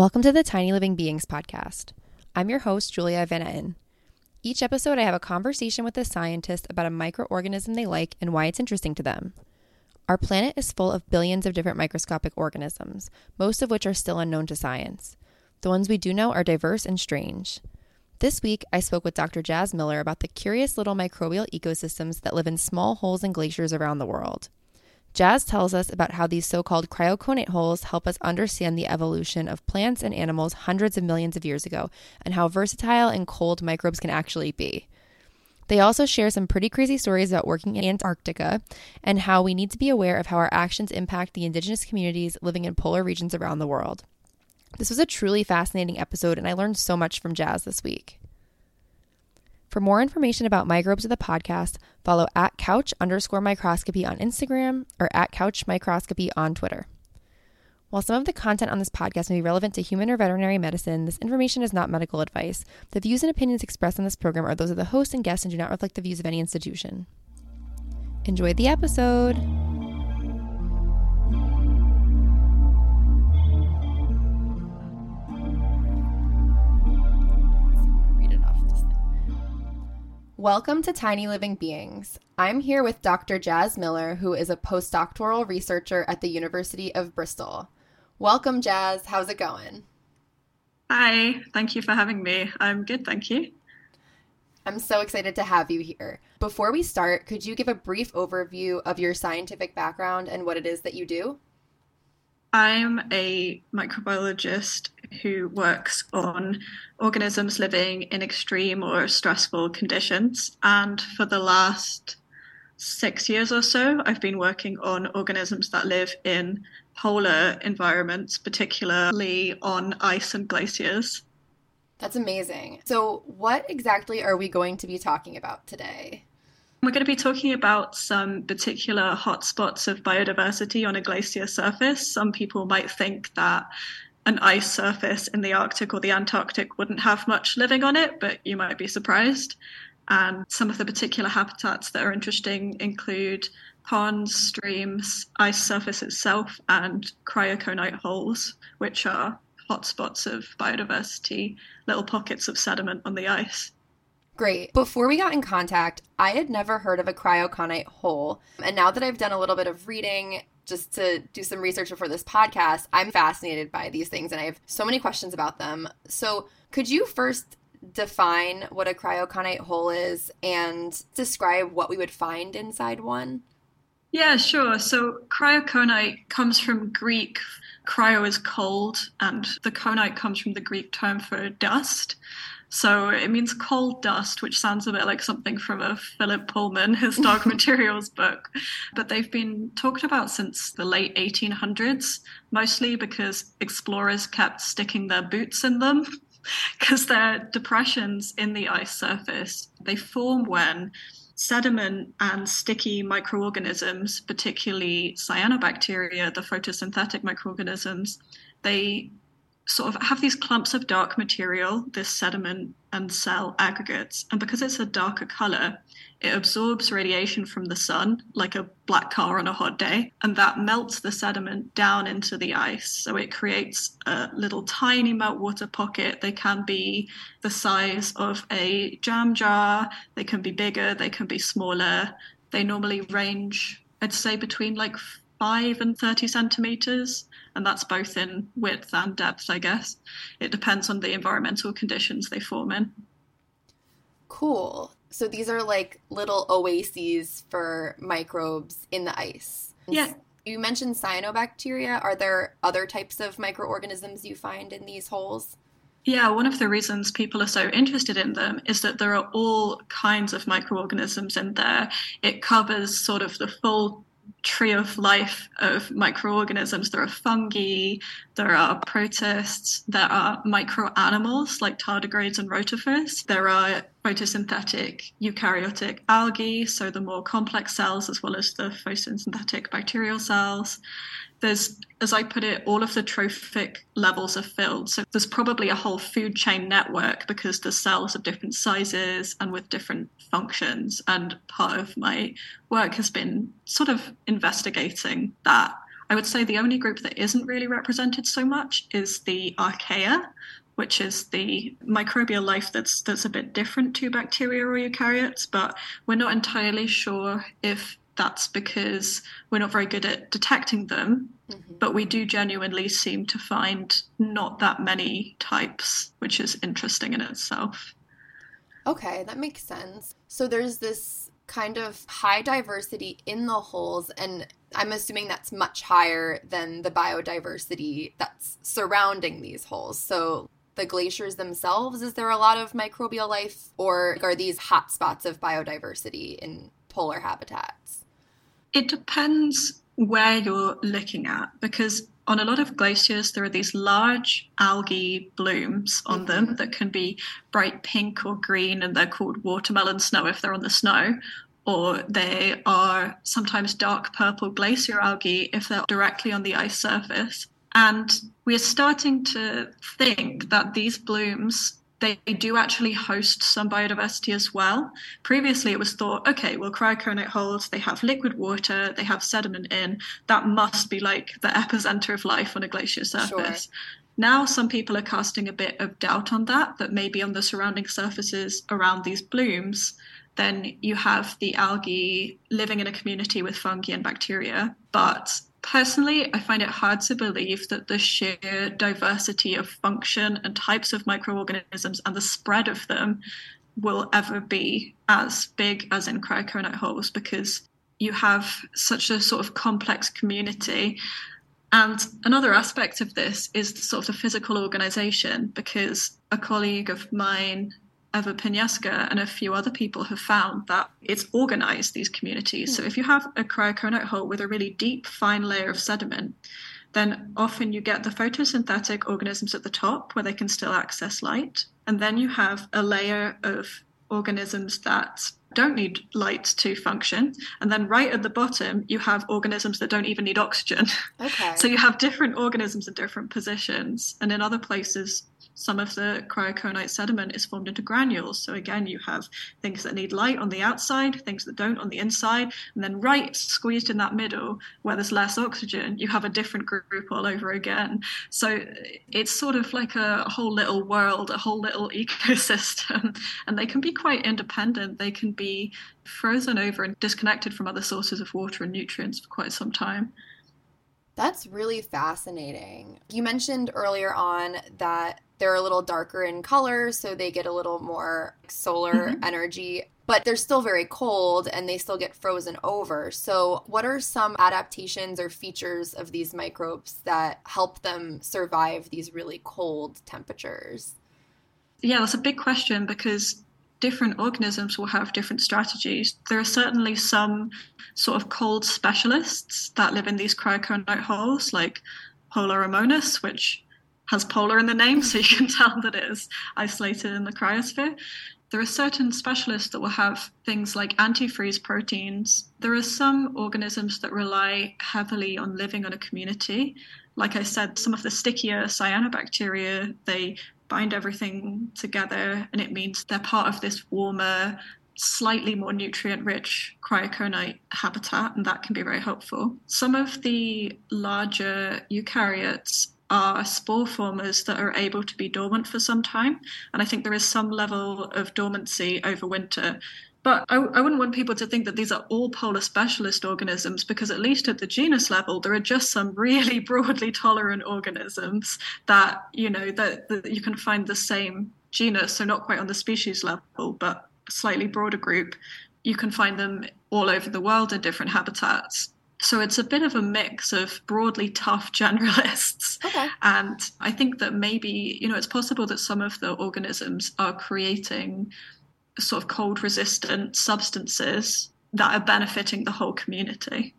Welcome to the Tiny Living Beings podcast. I'm your host, Julia Van. Each episode, I have a conversation with a scientist about a microorganism they like and why it's interesting to them. Our planet is full of billions of different microscopic organisms, most of which are still unknown to science. The ones we do know are diverse and strange. This week, I spoke with Dr. Jaz Millar about the curious little microbial ecosystems that live in small holes in glaciers around the world. Jaz tells us about how these so called cryoconite holes help us understand the evolution of plants and animals hundreds of millions of years ago and how versatile and cold microbes can actually be. They also share some pretty crazy stories about working in Antarctica and how we need to be aware of how our actions impact the indigenous communities living in polar regions around the world. This was a truly fascinating episode, and I learned so much from Jaz this week. For more information about microbes of the podcast, follow at couch underscore microscopy on Instagram or at couch microscopy on Twitter. While some of the content on this podcast may be relevant to human or veterinary medicine, this information is not medical advice. The views and opinions expressed on this program are those of the host and guests and do not reflect the views of any institution. Enjoy the episode! Welcome to Tiny Living Beings. I'm here with Dr. Jaz Millar, who is a postdoctoral researcher at the University of Bristol. Welcome, Jaz. How's it going? Hi, thank you for having me. I'm good, thank you. I'm so excited to have you here. Before we start, could you give a brief overview of your scientific background and what it is that you do? I'm a microbiologist who works on organisms living in extreme or stressful conditions. And for the last six years or so, I've been working on organisms that live in polar environments, particularly on ice and glaciers. That's amazing. So, what exactly are we going to be talking about today? We're going to be talking about some particular hotspots of biodiversity on a glacier surface. Some people might think that an ice surface in the Arctic or the Antarctic wouldn't have much living on it, but you might be surprised. And some of the particular habitats that are interesting include ponds, streams, ice surface itself, and cryoconite holes, which are hotspots of biodiversity, little pockets of sediment on the ice. Great. Before we got in contact, I had never heard of a cryoconite hole. And now that I've done a little bit of reading just to do some research before this podcast, I'm fascinated by these things and I have so many questions about them. So, could you first define what a cryoconite hole is and describe what we would find inside one? Yeah, sure. So, cryoconite comes from Greek. Cryo is cold, and the conite comes from the Greek term for dust. So it means cold dust, which sounds a bit like something from a Philip Pullman, his Dark Materials book. But they've been talked about since the late 1800s, mostly because explorers kept sticking their boots in them. Because they're depressions in the ice surface. They form when sediment and sticky microorganisms, particularly cyanobacteria, the photosynthetic microorganisms, they sort of have these clumps of dark material, this sediment and cell aggregates. And because it's a darker color, it absorbs radiation from the sun, like a black car on a hot day, and that melts the sediment down into the ice. So it creates a little tiny meltwater pocket. They can be the size of a jam jar, they can be bigger, they can be smaller. They normally range, I'd say, between like 5 and 30 centimeters and that's both in width and depth, I guess. It depends on the environmental conditions they form in. Cool. So these are like little oases for microbes in the ice. Yeah. You mentioned cyanobacteria. Are there other types of microorganisms you find in these holes? Yeah, one of the reasons people are so interested in them is that there are all kinds of microorganisms in there. It covers sort of the full tree of life of microorganisms. There are fungi, there are protists, there are micro animals like tardigrades and rotifers. There are photosynthetic eukaryotic algae, so the more complex cells, as well as the photosynthetic bacterial cells there's, as I put it, all of the trophic levels are filled. So there's probably a whole food chain network because the cells of different sizes and with different functions. And part of my work has been sort of investigating that. I would say the only group that isn't really represented so much is the archaea, which is the microbial life that's that's a bit different to bacteria or eukaryotes, but we're not entirely sure if that's because we're not very good at detecting them, mm-hmm. but we do genuinely seem to find not that many types, which is interesting in itself. Okay, that makes sense. So there's this kind of high diversity in the holes, and I'm assuming that's much higher than the biodiversity that's surrounding these holes. So the glaciers themselves, is there a lot of microbial life, or are these hotspots of biodiversity in polar habitats? It depends where you're looking at because on a lot of glaciers there are these large algae blooms on mm-hmm. them that can be bright pink or green and they're called watermelon snow if they're on the snow or they are sometimes dark purple glacier algae if they're directly on the ice surface and we're starting to think that these blooms they do actually host some biodiversity as well. Previously, it was thought, okay, well, cryoconite holes, they have liquid water, they have sediment in. That must be like the epicenter of life on a glacier surface. Sure. Now, some people are casting a bit of doubt on that, that maybe on the surrounding surfaces around these blooms, then you have the algae living in a community with fungi and bacteria. But Personally, I find it hard to believe that the sheer diversity of function and types of microorganisms and the spread of them will ever be as big as in cryoconite holes because you have such a sort of complex community. And another aspect of this is sort of the physical organization because a colleague of mine Ewa Poniecka and a few other people have found that it's organized these communities. Mm. So if you have a cryoconite hole with a really deep, fine layer of sediment, then often you get the photosynthetic organisms at the top where they can still access light. And then you have a layer of organisms that don't need light to function. And then right at the bottom, you have organisms that don't even need oxygen. Okay. so you have different organisms in different positions. And in other places, some of the cryoconite sediment is formed into granules. So again, you have things that need light on the outside, things that don't on the inside, and then right squeezed in that middle where there's less oxygen, you have a different group all over again. So it's sort of like a whole little world, a whole little ecosystem, and they can be quite independent. They can be frozen over and disconnected from other sources of water and nutrients for quite some time. That's really fascinating. You mentioned earlier on that they're a little darker in color, so they get a little more solar mm-hmm. energy, but they're still very cold and they still get frozen over. So, what are some adaptations or features of these microbes that help them survive these really cold temperatures? Yeah, that's a big question because different organisms will have different strategies. There are certainly some sort of cold specialists that live in these cryoconite holes, like Polar which has polar in the name, so you can tell that it is isolated in the cryosphere. There are certain specialists that will have things like antifreeze proteins. There are some organisms that rely heavily on living on a community. Like I said, some of the stickier cyanobacteria, they bind everything together, and it means they're part of this warmer, slightly more nutrient rich cryoconite habitat, and that can be very helpful. Some of the larger eukaryotes are spore formers that are able to be dormant for some time, and I think there is some level of dormancy over winter. But I, I, wouldn't want people to think that these are all polar specialist organisms because, at least at the genus level, there are just some really broadly tolerant organisms that you know that, that you can find the same genus, so not quite on the species level, but a slightly broader group. You can find them all over the world in different habitats. So it's a bit of a mix of broadly tough generalists. Okay. And I think that maybe, you know, it's possible that some of the organisms are creating sort of cold resistant substances that are benefiting the whole community.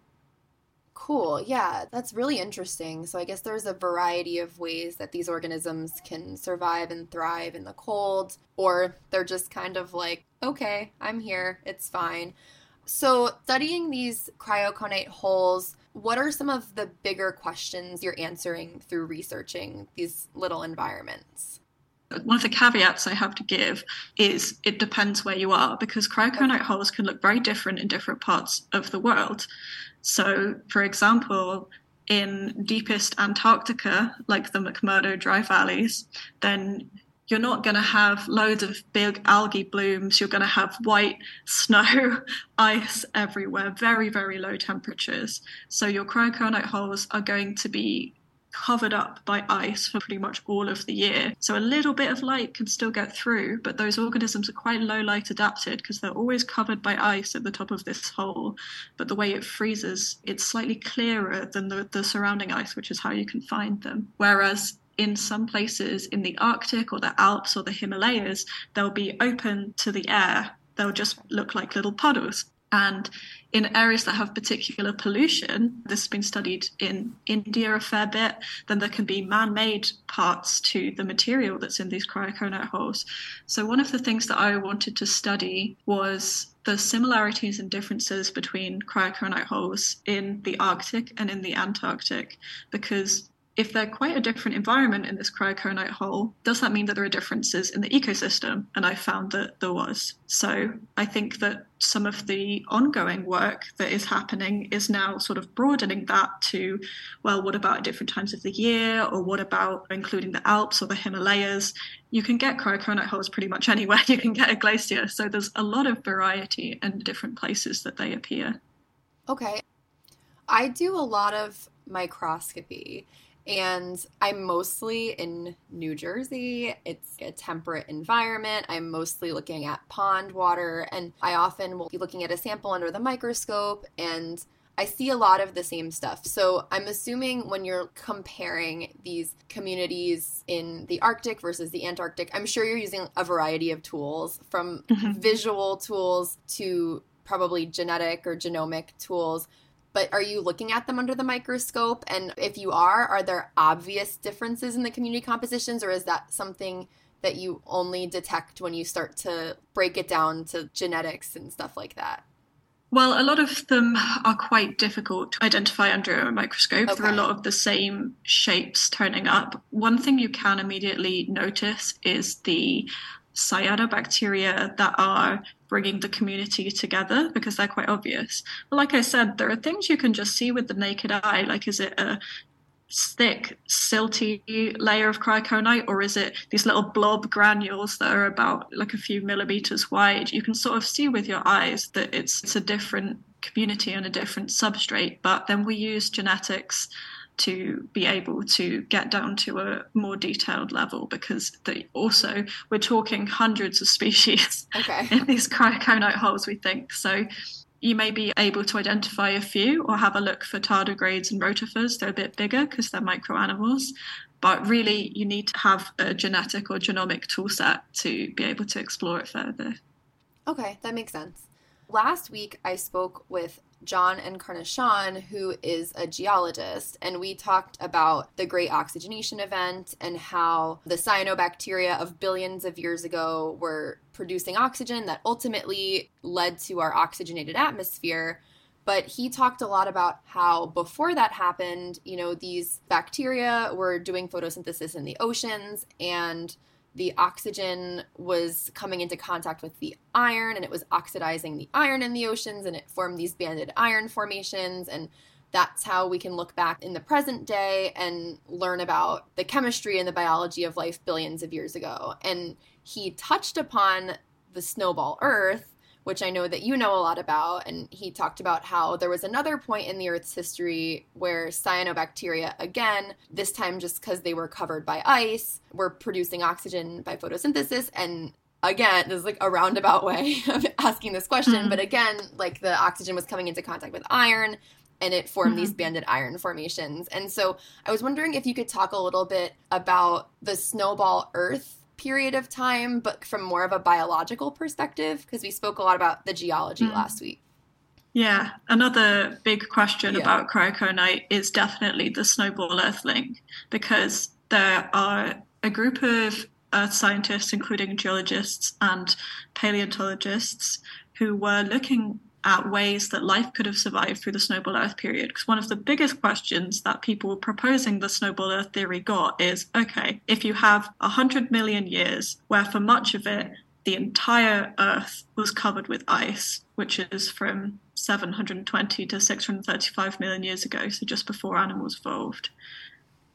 Cool. Yeah, that's really interesting. So I guess there's a variety of ways that these organisms can survive and thrive in the cold, or they're just kind of like, okay, I'm here, it's fine. So, studying these cryoconite holes, what are some of the bigger questions you're answering through researching these little environments? One of the caveats I have to give is it depends where you are because cryoconite holes can look very different in different parts of the world. So, for example, in deepest Antarctica, like the McMurdo dry valleys, then you're not going to have loads of big algae blooms. You're going to have white snow, ice everywhere, very, very low temperatures. So your cryoconite holes are going to be covered up by ice for pretty much all of the year. So a little bit of light can still get through, but those organisms are quite low light adapted because they're always covered by ice at the top of this hole. But the way it freezes, it's slightly clearer than the, the surrounding ice, which is how you can find them. Whereas in some places in the Arctic or the Alps or the Himalayas, they'll be open to the air. They'll just look like little puddles. And in areas that have particular pollution, this has been studied in India a fair bit, then there can be man made parts to the material that's in these cryoconite holes. So, one of the things that I wanted to study was the similarities and differences between cryoconite holes in the Arctic and in the Antarctic, because if they're quite a different environment in this cryoconite hole, does that mean that there are differences in the ecosystem? And I found that there was. So I think that some of the ongoing work that is happening is now sort of broadening that to, well, what about different times of the year? Or what about including the Alps or the Himalayas? You can get cryoconite holes pretty much anywhere you can get a glacier. So there's a lot of variety in different places that they appear. Okay. I do a lot of microscopy and I'm mostly in New Jersey. It's a temperate environment. I'm mostly looking at pond water, and I often will be looking at a sample under the microscope and I see a lot of the same stuff. So I'm assuming when you're comparing these communities in the Arctic versus the Antarctic, I'm sure you're using a variety of tools from mm-hmm. visual tools to probably genetic or genomic tools but are you looking at them under the microscope? And if you are, are there obvious differences in the community compositions, or is that something that you only detect when you start to break it down to genetics and stuff like that? Well, a lot of them are quite difficult to identify under a microscope. Okay. There are a lot of the same shapes turning up. One thing you can immediately notice is the cyanobacteria that are bringing the community together because they're quite obvious. But like I said, there are things you can just see with the naked eye. Like, is it a thick, silty layer of cryoconite, or is it these little blob granules that are about like a few millimeters wide? You can sort of see with your eyes that it's, it's a different community and a different substrate. But then we use genetics to be able to get down to a more detailed level because the, also we're talking hundreds of species okay. in these cryoconite holes, we think. So you may be able to identify a few or have a look for tardigrades and rotifers. They're a bit bigger because they're micro animals. But really, you need to have a genetic or genomic toolset to be able to explore it further. Okay, that makes sense. Last week, I spoke with John Encarnacion, who is a geologist, and we talked about the Great Oxygenation Event and how the cyanobacteria of billions of years ago were producing oxygen that ultimately led to our oxygenated atmosphere. But he talked a lot about how before that happened, you know, these bacteria were doing photosynthesis in the oceans and the oxygen was coming into contact with the iron and it was oxidizing the iron in the oceans and it formed these banded iron formations. And that's how we can look back in the present day and learn about the chemistry and the biology of life billions of years ago. And he touched upon the snowball earth which I know that you know a lot about. And he talked about how there was another point in the Earth's history where cyanobacteria, again, this time just because they were covered by ice, were producing oxygen by photosynthesis. And again, this is like a roundabout way of asking this question. Mm-hmm. But again, like the oxygen was coming into contact with iron and it formed mm-hmm. these banded iron formations. And so I was wondering if you could talk a little bit about the snowball Earth period of time, but from more of a biological perspective, because we spoke a lot about the geology mm. last week. Yeah, another big question yeah. about cryoconite is definitely the snowball earthling, because there are a group of earth scientists, including geologists and paleontologists, who were looking at ways that life could have survived through the snowball Earth period. Because one of the biggest questions that people proposing the snowball Earth theory got is okay, if you have 100 million years where for much of it the entire Earth was covered with ice, which is from 720 to 635 million years ago, so just before animals evolved.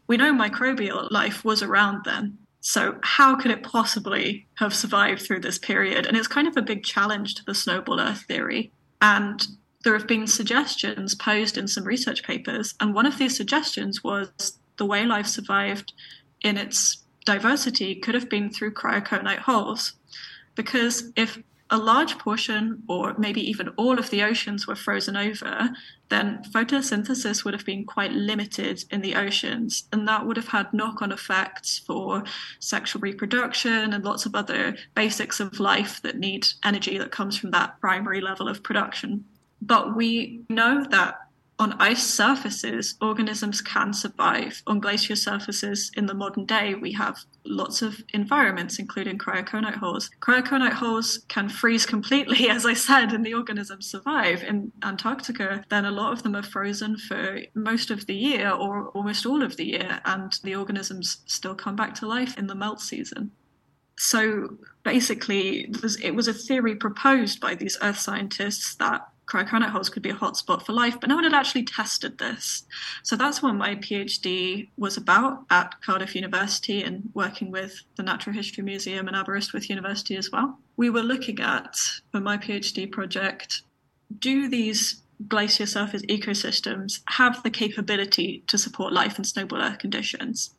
We know microbial life was around then. So, how could it possibly have survived through this period? And it's kind of a big challenge to the snowball Earth theory. And there have been suggestions posed in some research papers. And one of these suggestions was the way life survived in its diversity could have been through cryoconite holes. Because if a large portion, or maybe even all of the oceans were frozen over, then photosynthesis would have been quite limited in the oceans. And that would have had knock on effects for sexual reproduction and lots of other basics of life that need energy that comes from that primary level of production. But we know that on ice surfaces, organisms can survive. On glacier surfaces in the modern day, we have lots of environments, including cryoconite holes. Cryoconite holes can freeze completely, as I said, and the organisms survive. In Antarctica, then a lot of them are frozen for most of the year or almost all of the year, and the organisms still come back to life in the melt season. So basically, it was a theory proposed by these earth scientists that cryoconite holes could be a hotspot for life, but no one had actually tested this. So that's what my PhD was about at Cardiff University and working with the Natural History Museum and Aberystwyth University as well. We were looking at, for my PhD project, do these glacier surface ecosystems have the capability to support life in snowball Earth conditions?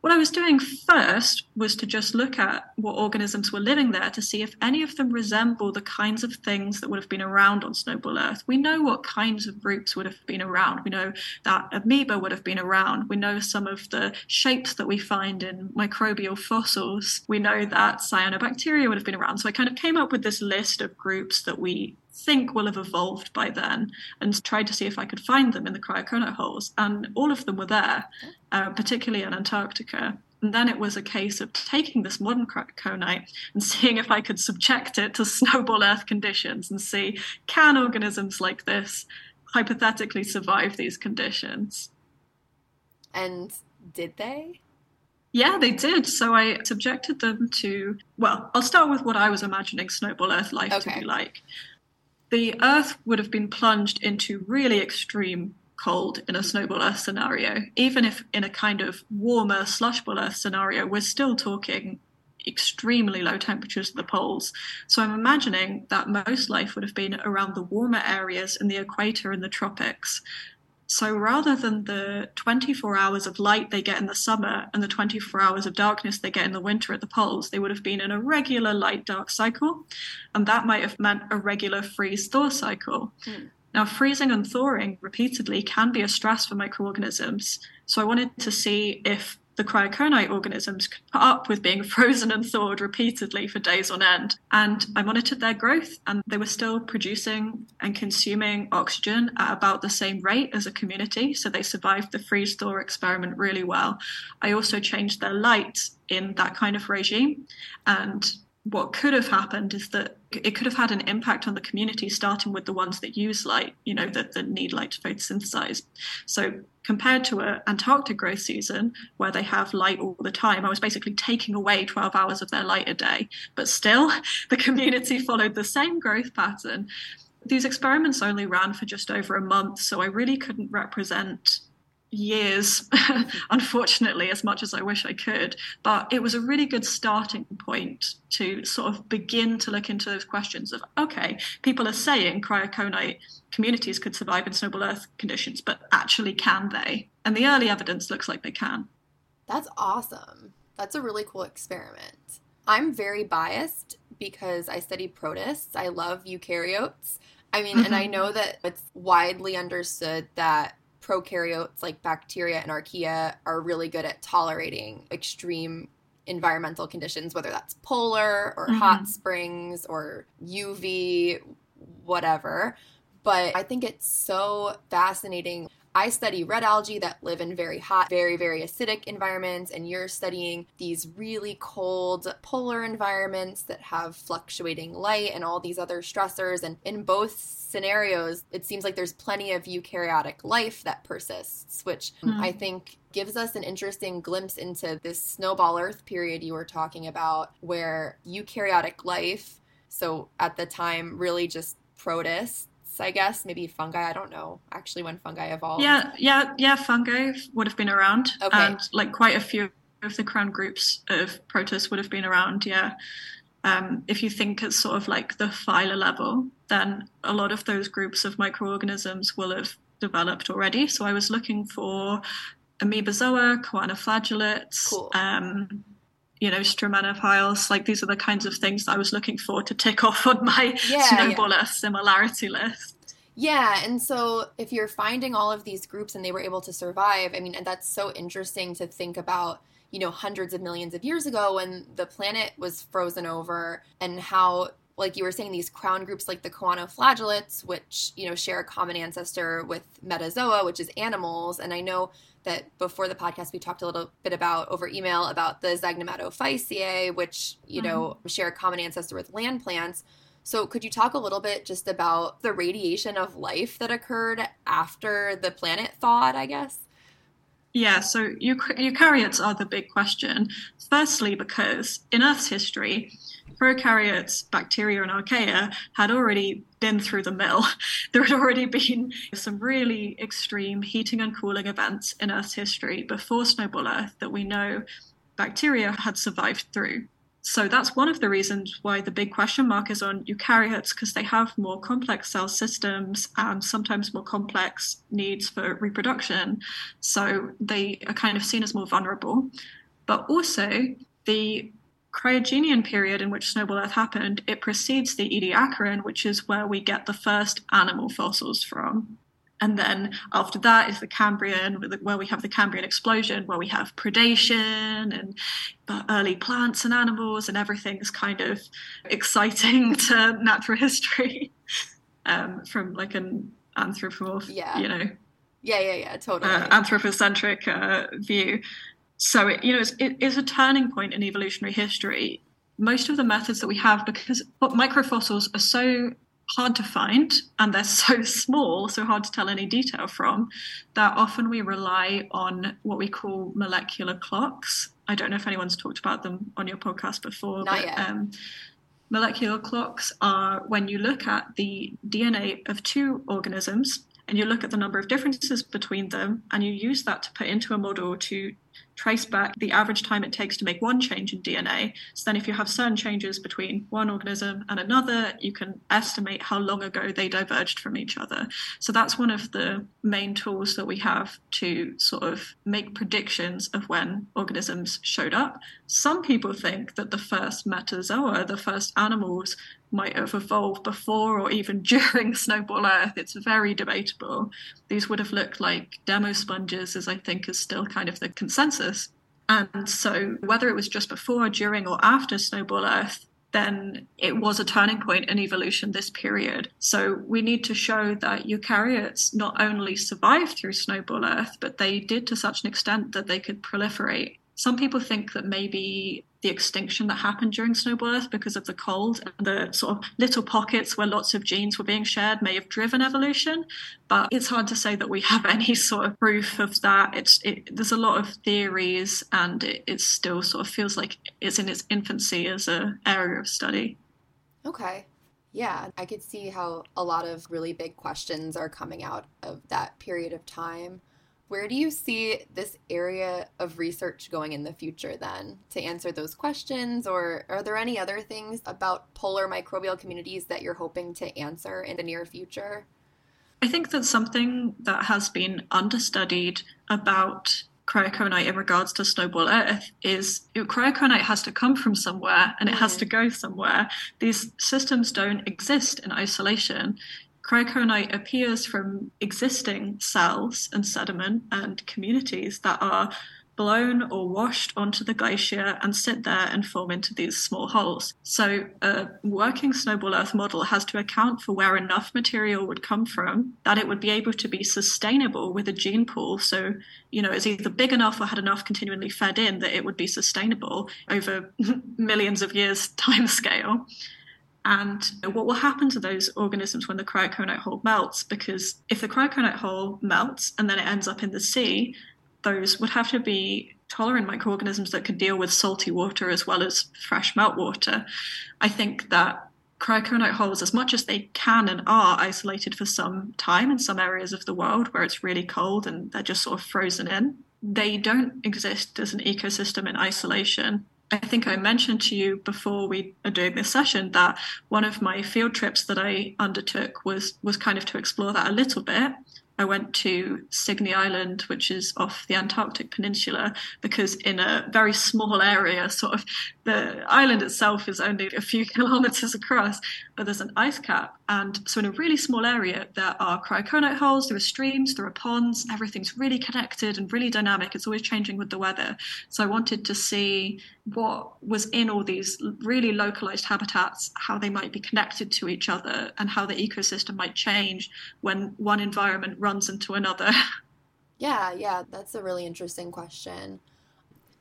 What I was doing first was to just look at what organisms were living there to see if any of them resemble the kinds of things that would have been around on Snowball Earth. We know what kinds of groups would have been around. We know that amoeba would have been around. We know some of the shapes that we find in microbial fossils. We know that cyanobacteria would have been around. So I kind of came up with this list of groups that we think will have evolved by then and tried to see if I could find them in the cryoconite holes. And all of them were there, uh, particularly in Antarctica. And then it was a case of taking this modern conite and seeing if I could subject it to snowball Earth conditions and see can organisms like this hypothetically survive these conditions. And did they? Yeah, they did. So I subjected them to, well, I'll start with what I was imagining snowball Earth life okay. to be like the Earth would have been plunged into really extreme cold in a snowball Earth scenario. Even if in a kind of warmer slushball Earth scenario, we're still talking extremely low temperatures at the poles. So I'm imagining that most life would have been around the warmer areas in the equator and the tropics. So rather than the 24 hours of light they get in the summer and the 24 hours of darkness they get in the winter at the poles, they would have been in a regular light dark cycle. And that might have meant a regular freeze thaw cycle. Mm. Now, freezing and thawing repeatedly can be a stress for microorganisms. So I wanted to see if the cryoconite organisms could put up with being frozen and thawed repeatedly for days on end. And I monitored their growth, and they were still producing and consuming oxygen at about the same rate as a community. So they survived the freeze thaw experiment really well. I also changed their light in that kind of regime. And what could have happened is that it could have had an impact on the community, starting with the ones that use light, you know, that, that need light to photosynthesize. So compared to an Antarctic growth season where they have light all the time, I was basically taking away 12 hours of their light a day. But still, the community followed the same growth pattern. These experiments only ran for just over a month, so I really couldn't represent years, unfortunately, as much as I wish I could. But it was a really good starting point to sort of begin to look into those questions of okay, people are saying cryoconite communities could survive in snowball Earth conditions, but actually, can they? And the early evidence looks like they can. That's awesome. That's a really cool experiment. I'm very biased because I study protists. I love eukaryotes. I mean, mm-hmm. and I mm-hmm. know that it's widely understood that prokaryotes like bacteria and archaea are really good at tolerating extreme environmental conditions, whether that's polar or mm-hmm. hot springs or UV, whatever. But I think it's so fascinating I study red algae that live in very hot, very, very acidic environments, and you're studying these really cold polar environments that have fluctuating light and all these other stressors. And in both scenarios, it seems like there's plenty of eukaryotic life that persists, which mm-hmm. I think gives us an interesting glimpse into this snowball Earth period you were talking about, where eukaryotic life, so at the time, really just protists plants, I guess, maybe fungi. I don't know actually when fungi evolved. Yeah, yeah, yeah. Fungi would have been around, Okay. and like quite a few of the crown groups of protists would have been around. Yeah. Um, if you think at sort of like the phyla level, then a lot of those groups of microorganisms will have developed already. So I was looking for amoebozoa, choanoflagellates, Cool. um, you know, stramenopiles. Like these are the kinds of things that I was looking for to tick off on my Yeah, snowballer similarity list. Yeah, and so if you're finding all of these groups and they were able to survive, I mean, and that's so interesting to think about, you know, hundreds of millions of years ago when the planet was frozen over and how like you were saying these crown groups like the choanoflagellates which, you know, share a common ancestor with metazoa, which is animals, and I know that before the podcast we talked a little bit about over email about the Zygnematophyceae, which, you know, mm-hmm. share a common ancestor with land plants. So, could you talk a little bit just about the radiation of life that occurred after the planet thawed, I guess? Yeah, so eukaryotes are the big question. Firstly, because in Earth's history, prokaryotes, bacteria, and archaea had already been through the mill. There had already been some really extreme heating and cooling events in Earth's history before snowball Earth that we know bacteria had survived through. So that's one of the reasons why the big question mark is on eukaryotes, because they have more complex cell systems and sometimes more complex needs for reproduction. So they are kind of seen as more vulnerable. But also, the cryogenian period in which snowball Earth happened, it precedes the Ediacaran, which is where we get the first animal fossils from. And then after that is the Cambrian, where we have the Cambrian explosion, where we have predation and early plants and animals, and everything's kind of exciting to natural history um, from like an anthropomorph, Yeah. you know, Yeah, yeah, yeah, totally. uh, anthropocentric uh, view. So it, you know, it's, it is a turning point in evolutionary history. Most of the methods that we have, because microfossils are so hard to find and they're so small, so hard to tell any detail from, that often we rely on what we call molecular clocks. I don't know if anyone's talked about them on your podcast before, Not but yet. Um, molecular clocks are when you look at the DNA of two organisms and you look at the number of differences between them and you use that to put into a model to trace back the average time it takes to make one change in DNA. So then if you have certain changes between one organism and another, you can estimate how long ago they diverged from each other. So that's one of the main tools that we have to sort of make predictions of when organisms showed up. Some people think that the first metazoa, the first animals, might have evolved before or even during snowball Earth. It's very debatable. These would have looked like demosponges, as I think is still kind of the consensus. And so, whether it was just before, during, or after snowball Earth, then it was a turning point in evolution this period. So we need to show that eukaryotes not only survived through snowball Earth, but they did to such an extent that they could proliferate. Some people think that maybe the extinction that happened during snowball Earth because of the cold and the sort of little pockets where lots of genes were being shared may have driven evolution, but it's hard to say that we have any sort of proof of that. It's it, there's a lot of theories, and it, it still sort of feels like it's in its infancy as a area of study. Okay. Yeah, I could see how a lot of really big questions are coming out of that period of time. Where do you see this area of research going in the future then to answer those questions? Or are there any other things about polar microbial communities that you're hoping to answer in the near future? I think that something that has been understudied about cryoconite in regards to snowball Earth is cryoconite has to come from somewhere and it has mm-hmm. to go somewhere. These systems don't exist in isolation. Cryoconite appears from existing cells and sediment and communities that are blown or washed onto the glacier and sit there and form into these small holes. So, a working snowball Earth model has to account for where enough material would come from that it would be able to be sustainable with a gene pool. So, you know, it's either big enough or had enough continually fed in that it would be sustainable over millions of years time scale and what will happen to those organisms when the cryoconite hole melts because if the cryoconite hole melts and then it ends up in the sea those would have to be tolerant microorganisms that could deal with salty water as well as fresh meltwater i think that cryoconite holes, as much as they can and are isolated for some time in some areas of the world where it's really cold and they're just sort of frozen in, they don't exist as an ecosystem in isolation. I think I mentioned to you before we are doing this session that one of my field trips that I undertook was was kind of to explore that a little bit. I went to Signy Island, which is off the Antarctic Peninsula, because in a very small area, sort of the island itself is only a few kilometers across, but there's an ice cap. And so, in a really small area, there are cryoconite holes, there are streams, there are ponds, everything's really connected and really dynamic. It's always changing with the weather. So, I wanted to see what was in all these really localized habitats, how they might be connected to each other, and how the ecosystem might change when one environment runs into another. Yeah, yeah, that's a really interesting question.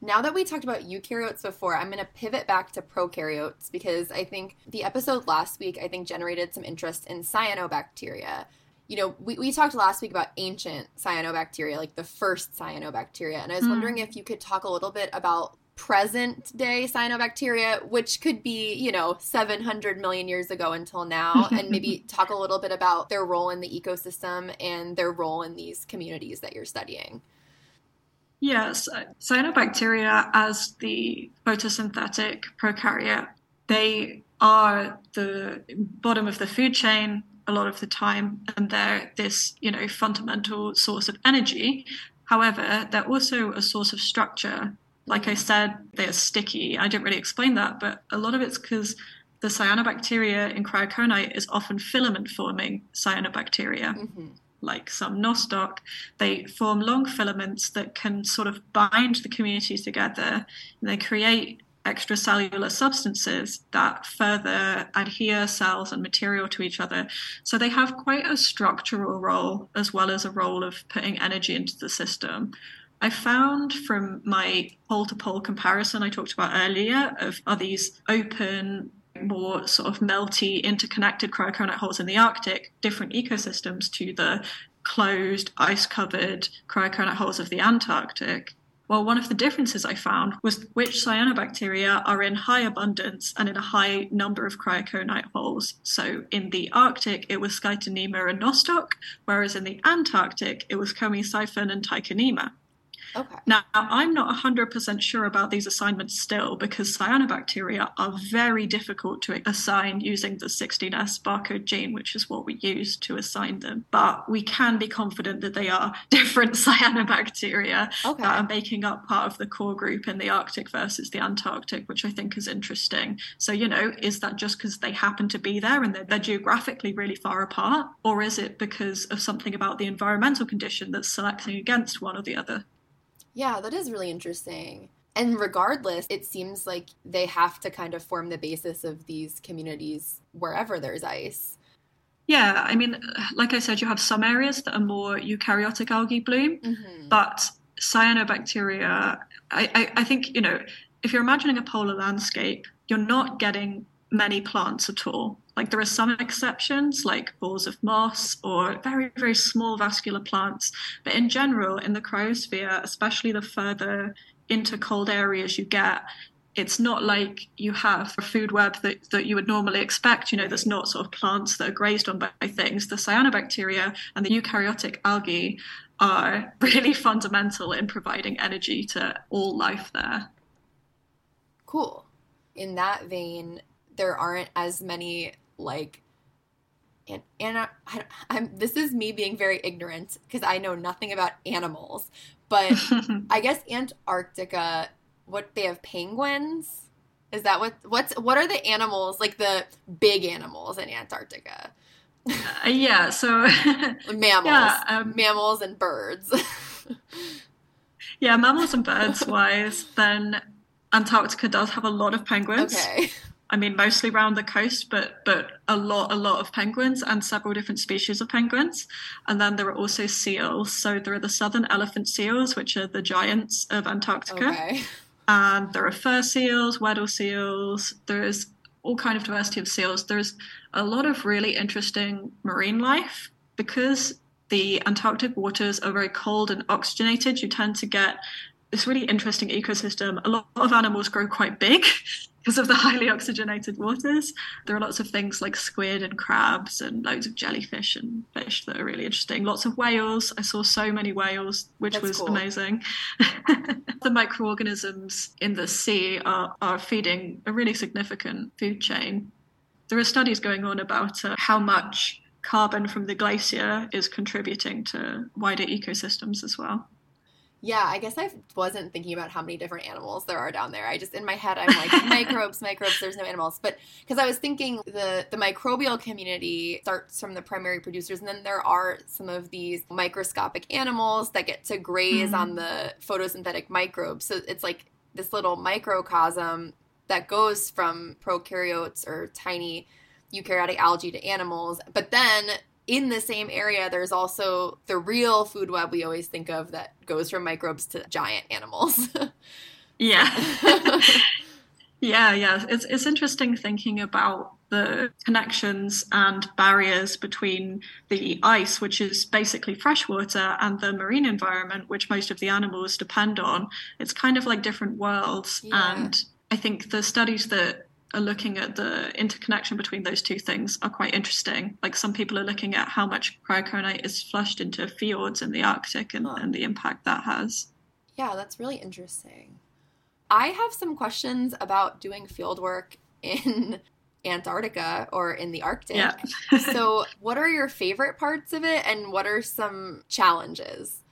Now that we talked about eukaryotes before, I'm going to pivot back to prokaryotes because I think the episode last week, I think, generated some interest in cyanobacteria. You know, we, we talked last week about ancient cyanobacteria, like the first cyanobacteria. And I was mm. wondering if you could talk a little bit about present day cyanobacteria, which could be, you know, 700 million years ago until now, and maybe talk a little bit about their role in the ecosystem and their role in these communities that you're studying. Yes, cyanobacteria, as the photosynthetic prokaryote, they are the bottom of the food chain a lot of the time, and they're this, you know, fundamental source of energy. However, they're also a source of structure like I said, they're sticky. I didn't really explain that, but a lot of it's because the cyanobacteria in cryoconite is often filament forming cyanobacteria. Mm-hmm. Like some nostoc, they form long filaments that can sort of bind the communities together and they create extracellular substances that further adhere cells and material to each other. So they have quite a structural role as well as a role of putting energy into the system. I found from my pole to pole comparison I talked about earlier of are these open, more sort of melty, interconnected cryoconite holes in the Arctic, different ecosystems to the closed, ice covered cryoconite holes of the Antarctic. Well, one of the differences I found was which cyanobacteria are in high abundance and in a high number of cryoconite holes. So in the Arctic, it was Scytonema and Nostoc, whereas in the Antarctic, it was Chamaesiphon and Tychonema. Okay. Now, I'm not 100% sure about these assignments still because cyanobacteria are very difficult to assign using the 16S barcode gene, which is what we use to assign them. But we can be confident that they are different cyanobacteria okay. that are making up part of the core group in the Arctic versus the Antarctic, which I think is interesting. So, you know, is that just because they happen to be there and they're, they're geographically really far apart? Or is it because of something about the environmental condition that's selecting against one or the other? Yeah, that is really interesting. And regardless, it seems like they have to kind of form the basis of these communities wherever there's ice. Yeah, I mean, like I said, you have some areas that are more eukaryotic algae bloom, mm-hmm. but cyanobacteria, I, I, I think, you know, if you're imagining a polar landscape, you're not getting many plants at all. Like there are some exceptions, like balls of moss or very, very small vascular plants. But in general, in the cryosphere, especially the further into cold areas you get, it's not like you have a food web that, that you would normally expect. You know, there's not sort of plants that are grazed on by things. The cyanobacteria and the eukaryotic algae are really fundamental in providing energy to all life there. Cool. In that vein, there aren't as many like and and I, am this is me being very ignorant because I know nothing about animals, but I guess Antarctica. What they have penguins? Is that what what's what are the animals like the big animals in Antarctica? Uh, yeah, so mammals, yeah, um, mammals and birds. yeah, mammals and birds wise, then Antarctica does have a lot of penguins. Okay. I mean, mostly around the coast, but but a lot, a lot of penguins and several different species of penguins. And then there are also seals. So there are the southern elephant seals, which are the giants of Antarctica. Okay. And there are fur seals, Weddell seals. There's all kind of diversity of seals. There's a lot of really interesting marine life because the Antarctic waters are very cold and oxygenated. You tend to get this really interesting ecosystem. A lot of animals grow quite big because of the highly oxygenated waters. There are lots of things like squid and crabs and loads of jellyfish and fish that are really interesting. Lots of whales. I saw so many whales, which That's was cool. amazing. the microorganisms in the sea are, are feeding a really significant food chain. There are studies going on about uh, how much carbon from the glacier is contributing to wider ecosystems as well. Yeah, I guess I wasn't thinking about how many different animals there are down there. I just in my head I'm like microbes, microbes. There's no animals, but because I was thinking the the microbial community starts from the primary producers, and then there are some of these microscopic animals that get to graze Mhm. on the photosynthetic microbes. So it's like this little microcosm that goes from prokaryotes or tiny eukaryotic algae to animals, but then in the same area, there's also the real food web we always think of that goes from microbes to giant animals. Yeah. yeah, yeah. It's it's interesting thinking about the connections and barriers between the ice, which is basically freshwater, and the marine environment, which most of the animals depend on. It's kind of like different worlds. Yeah. And I think the studies that are looking at the interconnection between those two things are quite interesting. Like some people are looking at how much cryoconite is flushed into fjords in the Arctic and, Huh. and the impact that has. yeah, that's really interesting. I have some questions about doing field work in Antarctica or in the Arctic. Yeah. so, what are your favorite parts of it and what are some challenges?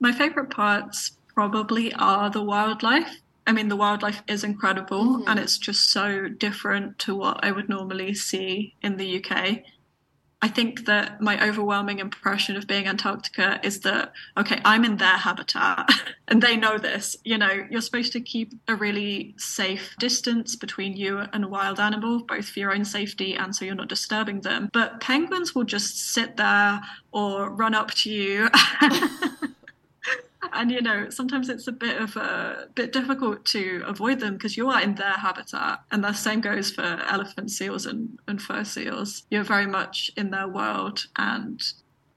My favorite parts probably are the wildlife. I mean, the wildlife is incredible Mhm. and it's just so different to what I would normally see in the UK. I think that my overwhelming impression of being Antarctica is that, okay, I'm in their habitat and they know this. You know, you're supposed to keep a really safe distance between you and a wild animal, both for your own safety and so you're not disturbing them. But penguins will just sit there or run up to you. and you know sometimes it's a bit of a bit difficult to avoid them because you are in their habitat. And the same goes for elephant seals and, and fur seals. You're very much in their world. And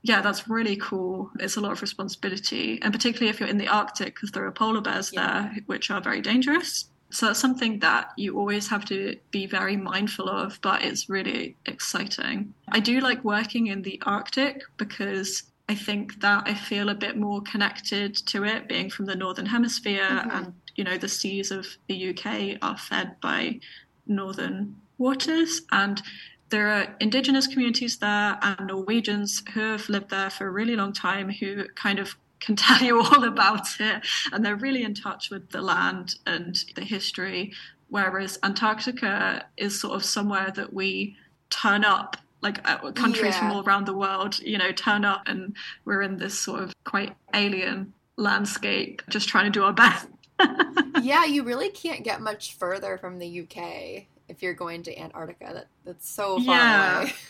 yeah that's really cool. It's a lot of responsibility. And particularly if you're in the arctic because there are polar bears Yeah. there which are very dangerous. So that's something that you always have to be very mindful of but it's really exciting. I do like working in the arctic because I think that I feel a bit more connected to it, being from the northern hemisphere, Mhm. and you know the seas of the UK are fed by northern waters, and there are indigenous communities there and Norwegians who have lived there for a really long time who kind of can tell you all about it, and they're really in touch with the land and the history. Whereas Antarctica is sort of somewhere that we turn up like uh, countries from all around the world, you know, turn up and we're in this sort of quite alien landscape, just trying to do our best. yeah, you really can't get much further from the UK if you're going to Antarctica. That that's so far Yeah. away.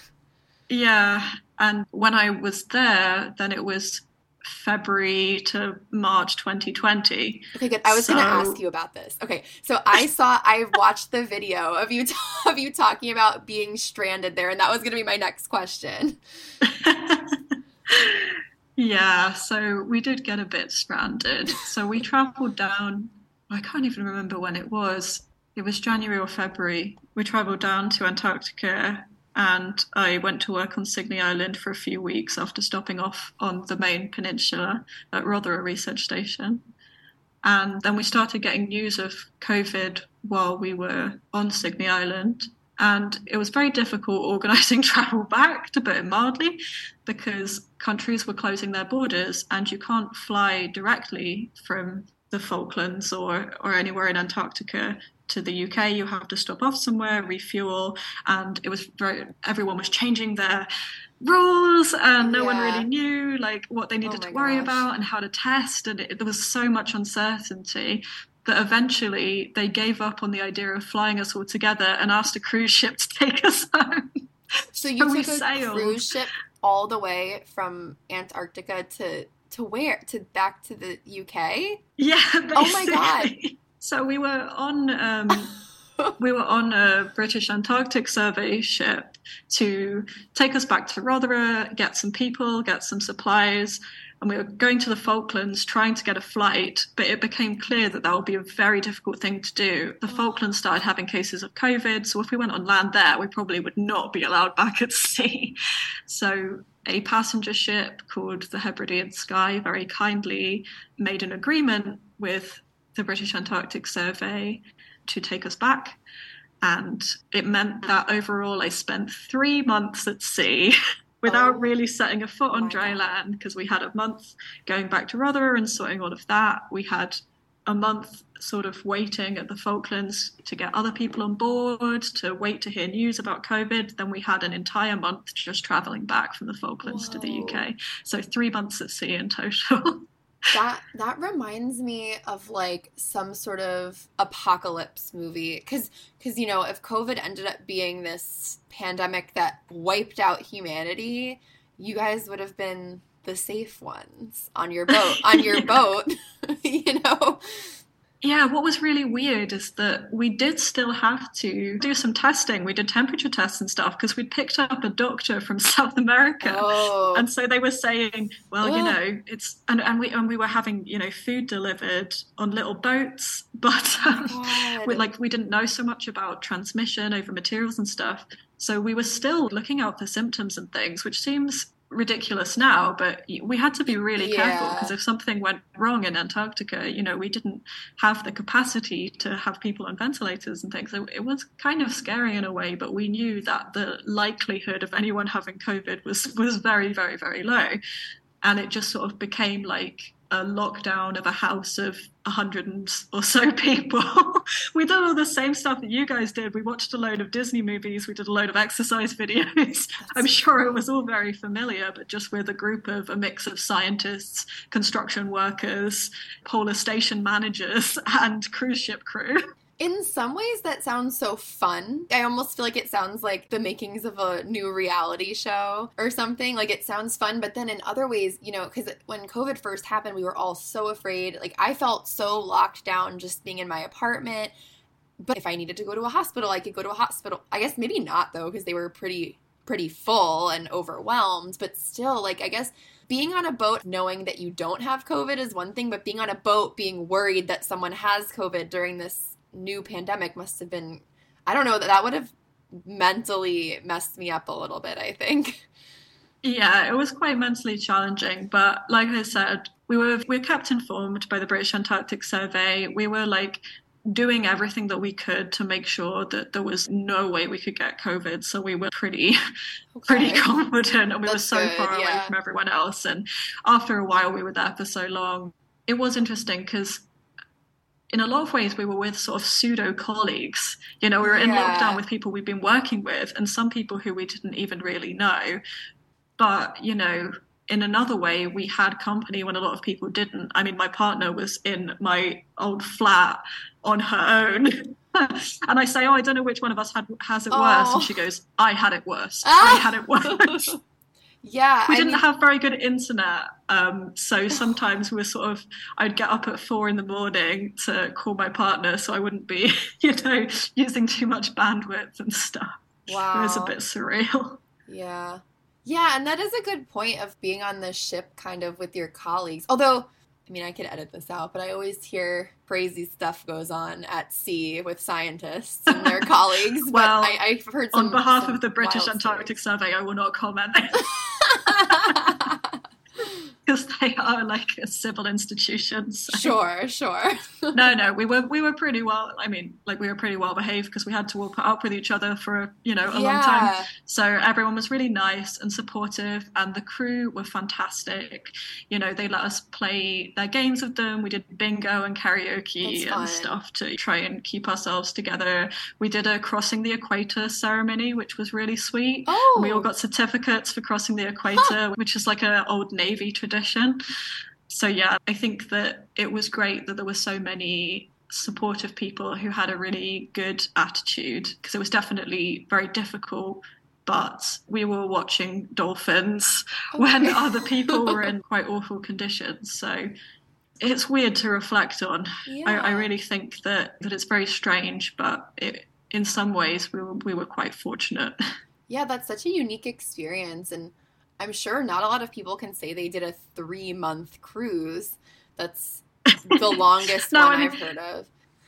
Yeah. And when I was there, then it was February to March 2020. Okay, good. I was going to ask you about this. Okay, so I saw, I watched the video of you of you talking about being stranded there, and that was going to be my next question. yeah, so we did get a bit stranded. So we traveled down, I can't even remember when it was. It was January or February. We traveled down to Antarctica and I went to work on Signy Island for a few weeks after stopping off on the main peninsula at Rothera Research Station. And then we started getting news of COVID while we were on Signy Island. And it was very difficult organising travel back, to put it mildly, because countries were closing their borders and you can't fly directly from the Falklands or, or anywhere in Antarctica to the UK. You have to stop off somewhere, refuel, and it was very everyone was changing their rules and no one really knew like what they needed Oh to worry gosh. about and how to test and it, there was so much uncertainty that eventually they gave up on the idea of flying us all together and asked a cruise ship to take us home. So you took a sailed. cruise ship all the way from Antarctica to to where? To back to the UK? Yeah. Oh my God. So we were on um, we were on a British Antarctic survey ship to take us back to Rothera, get some people, get some supplies. and we were going to the Falklands trying to get a flight, but it became clear that that would be a very difficult thing to do. The Falklands started having cases of COVID, so if we went on land there, we probably would not be allowed back at sea. So a passenger ship called the Hebridean Sky very kindly made an agreement with the British Antarctic Survey to take us back. And it meant that overall I spent three months at sea without oh, really setting a foot on dry God. land because we had a month going back to Rothera and sorting all of that. We had a month sort of waiting at the Falklands to get other people on board, to wait to hear news about COVID. Then we had an entire month just traveling back from the Falklands Whoa. to the UK. So three months at sea in total. that that reminds me of like some sort of apocalypse movie because because you know if covid ended up being this pandemic that wiped out humanity you guys would have been the safe ones on your boat on your boat you know yeah, what was really weird is that we did still have to do some testing. We did temperature tests and stuff because we'd picked up a doctor from South America. Oh. And so they were saying, well, oh. you know, it's and, and we and we were having, you know, food delivered on little boats, but um, we like we didn't know so much about transmission over materials and stuff. So we were still looking out for symptoms and things, which seems ridiculous now, but we had to be really yeah. careful because if something went wrong in Antarctica, you know, we didn't have the capacity to have people on ventilators and things. So it was kind of scary in a way, but we knew that the likelihood of anyone having COVID was was very, very, very low. And it just sort of became like a lockdown of a house of a hundred or so people. we did all the same stuff that you guys did. We watched a load of Disney movies. We did a load of exercise videos. I'm sure it was all very familiar, but just with a group of a mix of scientists, construction workers, polar station managers, and cruise ship crew. In some ways, that sounds so fun. I almost feel like it sounds like the makings of a new reality show or something. Like it sounds fun, but then in other ways, you know, because when COVID first happened, we were all so afraid. Like I felt so locked down just being in my apartment. But if I needed to go to a hospital, I could go to a hospital. I guess maybe not though, because they were pretty pretty full and overwhelmed. But still, like I guess being on a boat knowing that you don't have COVID is one thing, but being on a boat being worried that someone has COVID during this new pandemic must have been I don't know that that would have mentally messed me up a little bit, I think. Yeah, it was quite mentally challenging, but like I said, we were we were kept informed by the British Antarctic Survey. We were like doing everything that we could to make sure that there was no way we could get COVID. So we were pretty, okay. pretty confident, and we That's were so good, far yeah. away from everyone else. And after a while, we were there for so long. It was interesting because in a lot of ways we were with sort of pseudo colleagues you know we were in yeah. lockdown with people we've been working with and some people who we didn't even really know. But you know in another way we had company when a lot of people didn't. I mean my partner was in my old flat on her own. And i say oh i don't know which one of us had has it oh. worse. And she goes i had it worse. Ah. i had it worse Yeah. We I didn't mean... have very good internet. Um, so sometimes we were sort of, I'd get up at four in the morning to call my partner so I wouldn't be, you know, using too much bandwidth and stuff. Wow. It was a bit surreal. Yeah. Yeah. And that is a good point of being on the ship kind of with your colleagues. Although, I mean, I could edit this out, but I always hear crazy stuff goes on at sea with scientists and their colleagues. well, I, have heard some, on behalf of the British Antarctic stories. Survey, I will not comment. because they are like a civil institution. So. Sure, sure. no, no, we were we were pretty well. I mean, like we were pretty well behaved because we had to all put up with each other for you know a yeah. long time. So everyone was really nice and supportive, and the crew were fantastic. You know, they let us play their games with them. We did bingo and karaoke and stuff to try and keep ourselves together. We did a crossing the equator ceremony, which was really sweet. Oh, we all got certificates for crossing the equator, huh. which is like an old navy tradition tradition. So, yeah, I think that it was great that there were so many supportive people who had a really good attitude because it was definitely very difficult. But we were watching dolphins okay. when other people were in quite awful conditions. So it's weird to reflect on. Yeah. I, I, really think that, that it's very strange, but it, in some ways we were, we were quite fortunate. Yeah, that's such a unique experience. And I'm sure not a lot of people can say they did a three month cruise. That's the longest no, one I mean, I've heard of.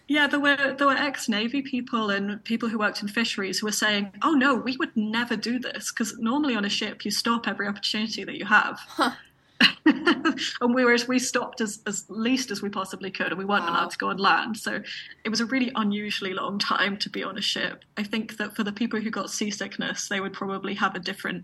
Yeah, there were there were ex Navy people and people who worked in fisheries who were saying, "Oh no, we would never do this because normally on a ship you stop every opportunity that you have." Huh. and whereas we stopped as, as least as we possibly could and we weren't wow. allowed to go on land so it was a really unusually long time to be on a ship i think that for the people who got seasickness they would probably have a different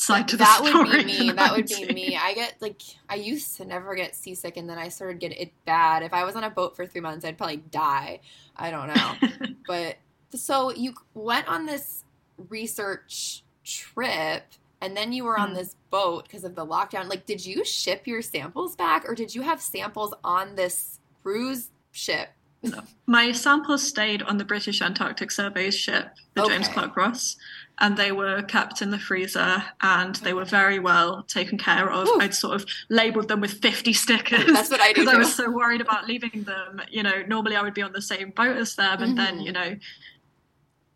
side to the that story would be me. that would be me. I get like i used to never get seasick and then i started getting it bad. If i was on a boat for three months i'd probably die. I don't know. But so you went on this research trip and then you were on hmm. this boat because of the lockdown. Like did you ship your samples back or did you have samples on this cruise ship? No. my samples stayed on the british antarctic survey's ship the okay. james clark ross and they were kept in the freezer and they were very well taken care of. Ooh. I'd sort of labeled them with 50 stickers. That's what I do. Because I was so worried about leaving them. You know, normally I would be on the same boat as them and mm-hmm. then, you know,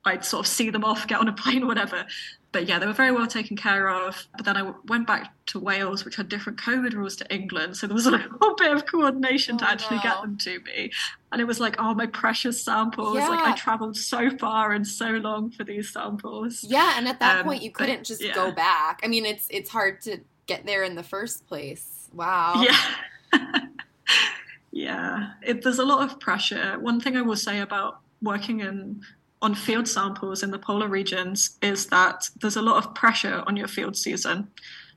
I'd sort of see them off, get on a plane, or whatever but yeah, they were very well taken care of. But then I went back to Wales, which had different COVID rules to England. So there was a little bit of coordination oh, to actually no. get them to me. And it was like, oh, my precious samples. Yeah. Like I traveled so far and so long for these samples. Yeah. And at that um, point, you couldn't but, just yeah. go back. I mean, it's, it's hard to get there in the first place. Wow. Yeah. yeah. It, there's a lot of pressure. One thing I will say about working in on field samples in the polar regions is that there's a lot of pressure on your field season.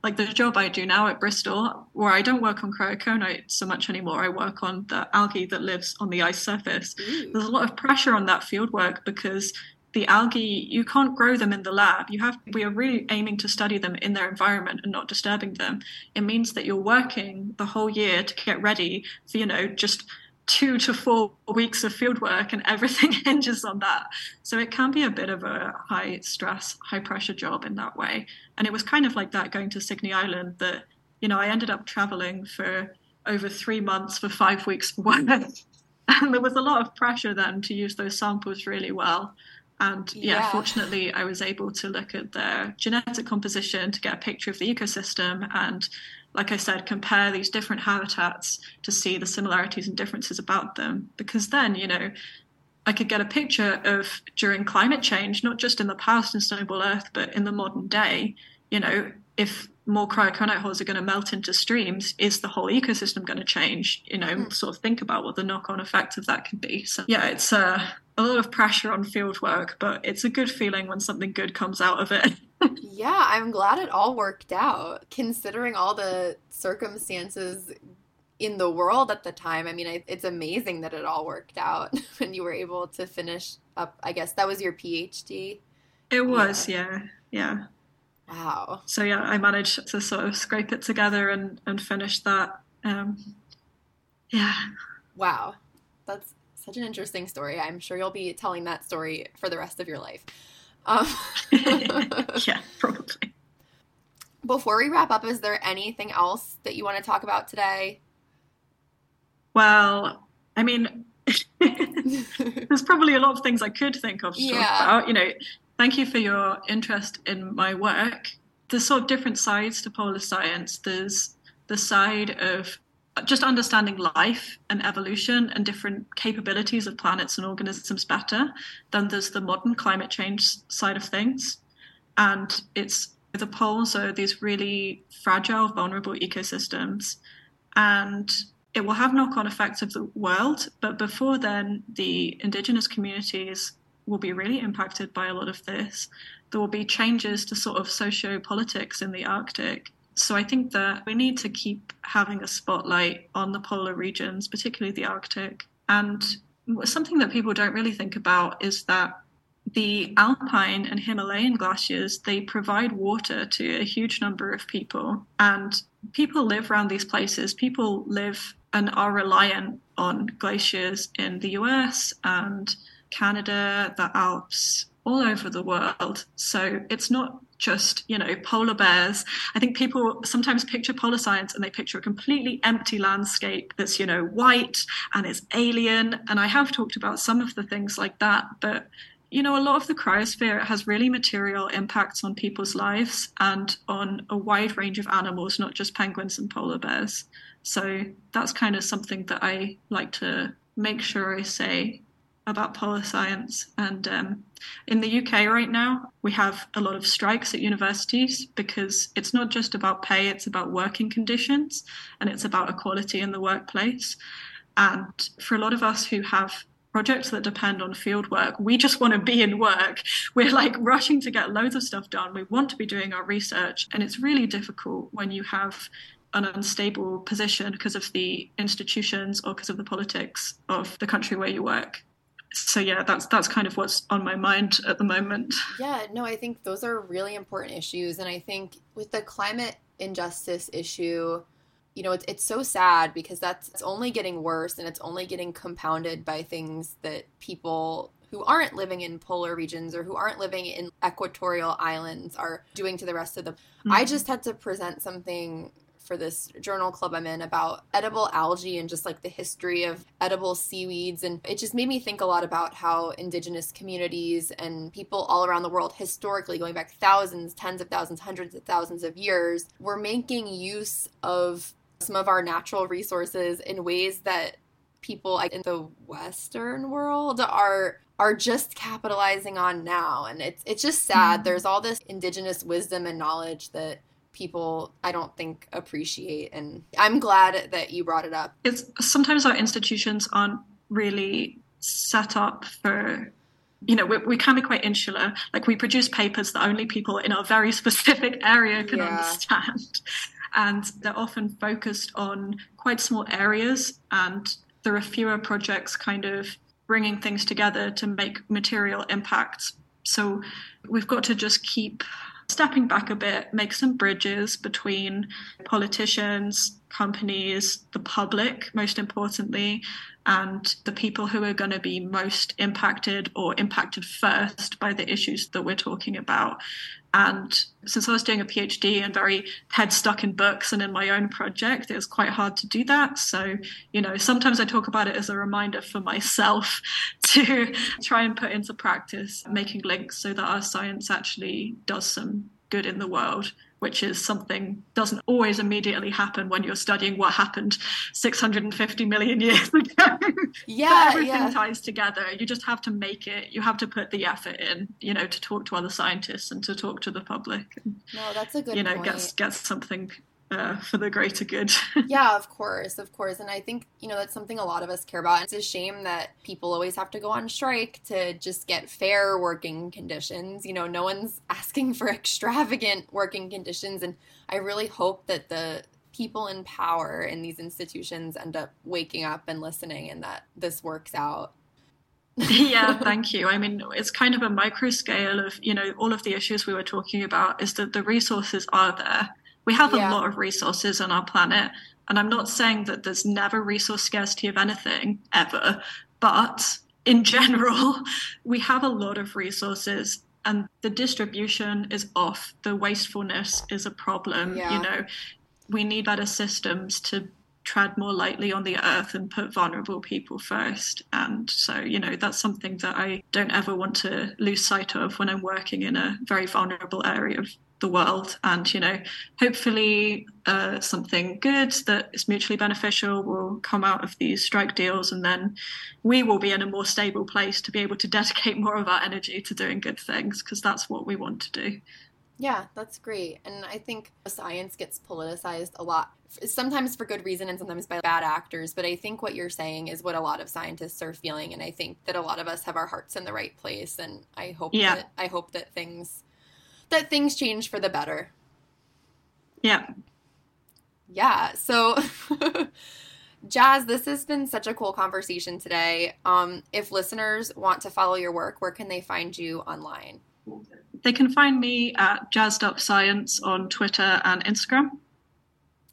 Like the job I do now at Bristol, where I don't work on cryoconite so much anymore, I work on the algae that lives on the ice surface. Ooh. There's a lot of pressure on that field work because the algae you can't grow them in the lab you have we are really aiming to study them in their environment and not disturbing them it means that you're working the whole year to get ready for you know just two to four weeks of field work and everything hinges on that. So it can be a bit of a high stress, high pressure job in that way. And it was kind of like that going to Signy Island that, you know, I ended up traveling for over three months for five weeks for work. and there was a lot of pressure then to use those samples really well. And yeah, yeah, fortunately, I was able to look at their genetic composition to get a picture of the ecosystem and like I said, compare these different habitats to see the similarities and differences about them. Because then, you know, I could get a picture of during climate change, not just in the past in Snowball Earth, but in the modern day, you know, if more cryoconite holes are going to melt into streams, is the whole ecosystem going to change? You know, mm. sort of think about what the knock on effect of that could be. So, yeah, it's uh, a lot of pressure on field work, but it's a good feeling when something good comes out of it. yeah, I'm glad it all worked out, considering all the circumstances in the world at the time. I mean, it's amazing that it all worked out and you were able to finish up. I guess that was your PhD. It was, yeah, yeah. yeah. Wow. So yeah, I managed to sort of scrape it together and and finish that. Um, yeah. Wow, that's such an interesting story. I'm sure you'll be telling that story for the rest of your life. Um, yeah, probably. Before we wrap up, is there anything else that you want to talk about today? Well, I mean, there's probably a lot of things I could think of to yeah. talk about. You know, thank you for your interest in my work. There's sort of different sides to polar science. There's the side of just understanding life and evolution and different capabilities of planets and organisms better. Then there's the modern climate change side of things. And it's the poles are these really fragile, vulnerable ecosystems. And it will have knock on effects of the world. But before then, the indigenous communities will be really impacted by a lot of this. There will be changes to sort of socio politics in the Arctic so I think that we need to keep having a spotlight on the polar regions, particularly the Arctic. And something that people don't really think about is that the alpine and Himalayan glaciers they provide water to a huge number of people. And people live around these places. People live and are reliant on glaciers in the US and Canada the Alps all over the world. So it's not just you know polar bears i think people sometimes picture polar science and they picture a completely empty landscape that's you know white and it's alien and i have talked about some of the things like that but you know, a lot of the cryosphere has really material impacts on people's lives and on a wide range of animals, not just penguins and polar bears. So that's kind of something that I like to make sure I say about polar science. And um, in the UK right now, we have a lot of strikes at universities because it's not just about pay, it's about working conditions and it's about equality in the workplace. And for a lot of us who have projects that depend on field work. We just want to be in work. We're like rushing to get loads of stuff done. We want to be doing our research. And it's really difficult when you have an unstable position because of the institutions or because of the politics of the country where you work. So yeah, that's that's kind of what's on my mind at the moment. Yeah, no, I think those are really important issues and I think with the climate injustice issue, you know, it's, it's so sad because that's it's only getting worse and it's only getting compounded by things that people who aren't living in polar regions or who aren't living in equatorial islands are doing to the rest of them. Mm-hmm. I just had to present something for this journal club I'm in about edible algae and just like the history of edible seaweeds. And it just made me think a lot about how indigenous communities and people all around the world, historically, going back thousands, tens of thousands, hundreds of thousands of years, were making use of some of our natural resources in ways that people in the western world are are just capitalizing on now and it's it's just sad mm-hmm. there's all this indigenous wisdom and knowledge that people I don't think appreciate and I'm glad that you brought it up. It's sometimes our institutions aren't really set up for you know, we, we, can be quite insular. Like we produce papers that only people in a very specific area can yeah. understand and they're often focused on quite small areas and there are fewer projects kind of bringing things together to make material impacts so we've got to just keep stepping back a bit make some bridges between politicians companies the public most importantly and the people who are going to be most impacted or impacted first by the issues that we're talking about and since I was doing a PhD and very head stuck in books and in my own project, it was quite hard to do that. So, you know, sometimes I talk about it as a reminder for myself to try and put into practice making links so that our science actually does some good in the world which is something doesn't always immediately happen when you're studying what happened 650 million years ago. Yeah, but everything yeah. ties together. You just have to make it. You have to put the effort in, you know, to talk to other scientists and to talk to the public. No, that's a good. You know, point. get get something uh, for the greater good. yeah, of course, of course. And I think, you know, that's something a lot of us care about. It's a shame that people always have to go on strike to just get fair working conditions. You know, no one's asking for extravagant working conditions. And I really hope that the people in power in these institutions end up waking up and listening and that this works out. yeah, thank you. I mean, it's kind of a micro scale of, you know, all of the issues we were talking about is that the resources are there we have yeah. a lot of resources on our planet. And I'm not saying that there's never resource scarcity of anything ever, but in general, we have a lot of resources and the distribution is off. The wastefulness is a problem. Yeah. You know, we need better systems to tread more lightly on the earth and put vulnerable people first. And so, you know, that's something that I don't ever want to lose sight of when I'm working in a very vulnerable area of the world and you know hopefully uh, something good that is mutually beneficial will come out of these strike deals and then we will be in a more stable place to be able to dedicate more of our energy to doing good things because that's what we want to do yeah that's great and i think science gets politicized a lot sometimes for good reason and sometimes by bad actors but i think what you're saying is what a lot of scientists are feeling and i think that a lot of us have our hearts in the right place and i hope yeah. that i hope that things that things change for the better. Yeah. Yeah. So, Jaz, this has been such a cool conversation today. Um, if listeners want to follow your work, where can they find you online? They can find me at Jazzed Up Science on Twitter and Instagram.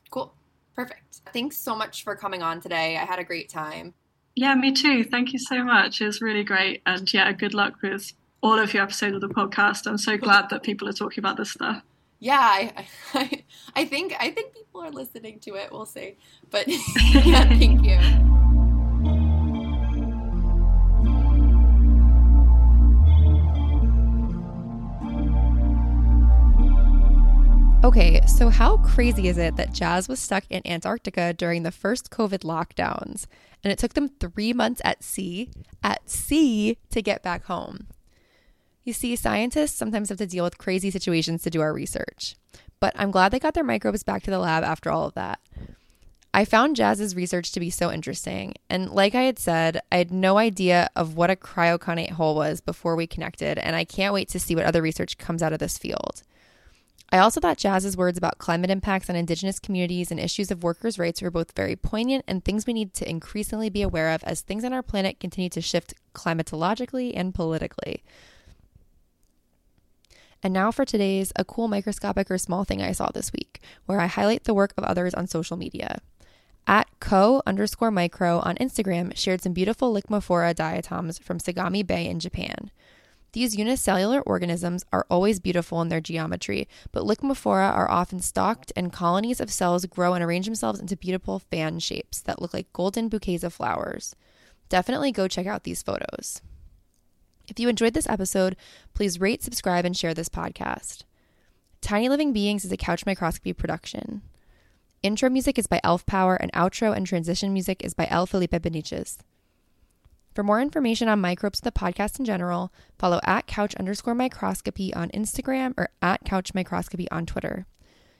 Cool. Perfect. Thanks so much for coming on today. I had a great time. Yeah, me too. Thank you so much. It was really great. And yeah, good luck with all of your episodes of the podcast. I'm so glad that people are talking about this stuff. Yeah, I, I, I think I think people are listening to it. We'll see, but yeah, thank you. Okay, so how crazy is it that Jaz was stuck in Antarctica during the first COVID lockdowns? And it took them three months at sea, at sea, to get back home. You see, scientists sometimes have to deal with crazy situations to do our research, but I'm glad they got their microbes back to the lab after all of that. I found Jaz's research to be so interesting, and like I had said, I had no idea of what a cryoconite hole was before we connected, and I can't wait to see what other research comes out of this field. I also thought Jaz's words about climate impacts on Indigenous communities and issues of workers' rights were both very poignant and things we need to increasingly be aware of as things on our planet continue to shift climatologically and politically. And now for today's a cool microscopic or small thing I saw this week, where I highlight the work of others on social media. At co underscore micro on Instagram shared some beautiful Licmophora diatoms from Sagami Bay in Japan. These unicellular organisms are always beautiful in their geometry, but Licmophora are often stalked, and colonies of cells grow and arrange themselves into beautiful fan shapes that look like golden bouquets of flowers. Definitely go check out these photos. If you enjoyed this episode, please rate, subscribe, and share this podcast. Tiny Living Beings is a couch microscopy production. Intro music is by Elf Power, and outro and transition music is by El Felipe Benites. For more information on microbes and the podcast in general, follow at couch underscore microscopy on Instagram or at couch microscopy on Twitter.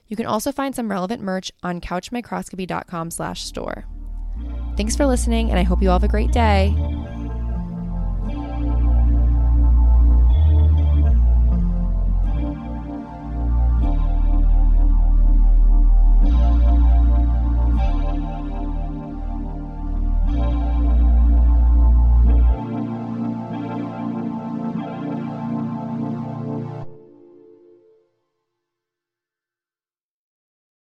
You can also find some relevant merch on couchmicroscopy.com slash store. Thanks for listening, and I hope you all have a great day.